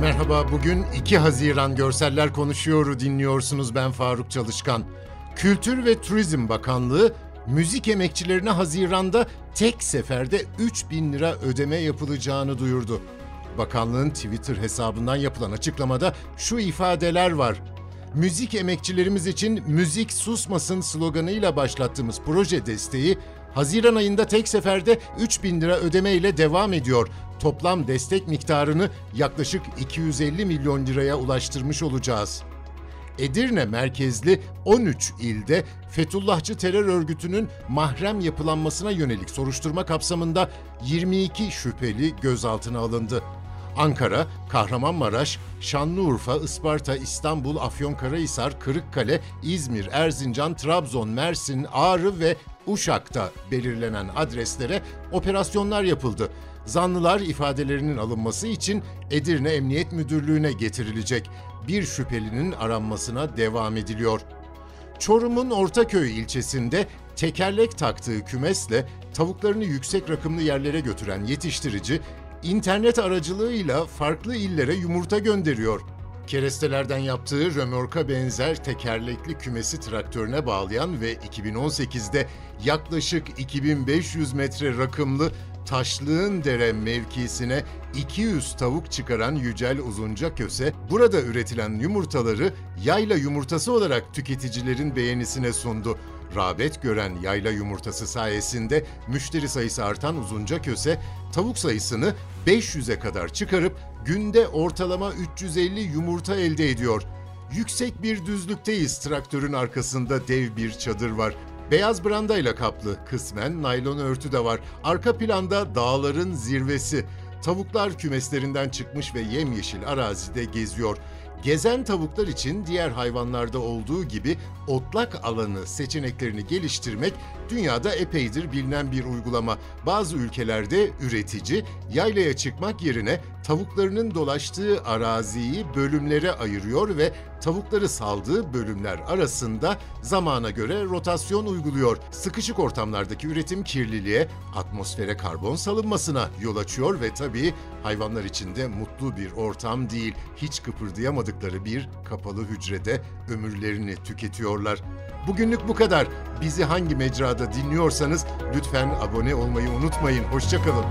Merhaba, bugün 2 Haziran Görseller Konuşuyor'u dinliyorsunuz ben Faruk Çalışkan. Kültür ve Turizm Bakanlığı, müzik emekçilerine Haziran'da tek seferde 3000 lira ödeme yapılacağını duyurdu. Bakanlığın Twitter hesabından yapılan açıklamada şu ifadeler var. Müzik emekçilerimiz için müzik susmasın sloganıyla başlattığımız proje desteği Haziran ayında tek seferde 3000 lira ödeme ile devam ediyor. Toplam destek miktarını yaklaşık 250 milyon liraya ulaştırmış olacağız. Edirne merkezli 13 ilde Fethullahçı terör örgütünün mahrem yapılanmasına yönelik soruşturma kapsamında 22 şüpheli gözaltına alındı. Ankara, Kahramanmaraş, Şanlıurfa, Isparta, İstanbul, Afyonkarahisar, Kırıkkale, İzmir, Erzincan, Trabzon, Mersin, Ağrı ve Uşak'ta belirlenen adreslere operasyonlar yapıldı. Zanlılar ifadelerinin alınması için Edirne Emniyet Müdürlüğü'ne getirilecek. Bir şüphelinin aranmasına devam ediliyor. Çorum'un Ortaköy ilçesinde tekerlek taktığı kümesle tavuklarını yüksek rakımlı yerlere götüren yetiştirici, internet aracılığıyla farklı illere yumurta gönderiyor. Kerestelerden yaptığı römorka benzer tekerlekli kümesi traktörüne bağlayan ve 2018'de yaklaşık 2500 metre rakımlı Taşlığın Dere mevkisine 200 tavuk çıkaran Yücel Uzunca Köse, burada üretilen yumurtaları yayla yumurtası olarak tüketicilerin beğenisine sundu. Rağbet gören yayla yumurtası sayesinde müşteri sayısı artan Uzunca Köse, tavuk sayısını 500'e kadar çıkarıp günde ortalama 350 yumurta elde ediyor. Yüksek bir düzlükteyiz. Traktörün arkasında dev bir çadır var. Beyaz brandayla kaplı, kısmen naylon örtü de var. Arka planda dağların zirvesi. Tavuklar kümeslerinden çıkmış ve yemyeşil arazide geziyor. Gezen tavuklar için diğer hayvanlarda olduğu gibi otlak alanı seçeneklerini geliştirmek dünyada epeydir bilinen bir uygulama. Bazı ülkelerde üretici yaylaya çıkmak yerine tavuklarının dolaştığı araziyi bölümlere ayırıyor ve tavukları saldığı bölümler arasında zamana göre rotasyon uyguluyor. Sıkışık ortamlardaki üretim kirliliğe, atmosfere karbon salınmasına yol açıyor ve tabii hayvanlar için de mutlu bir ortam değil. Hiç kıpırdayamadıkları bir kapalı hücrede ömürlerini tüketiyorlar. Bugünlük bu kadar. Bizi hangi mecrada dinliyorsanız lütfen abone olmayı unutmayın. Hoşçakalın.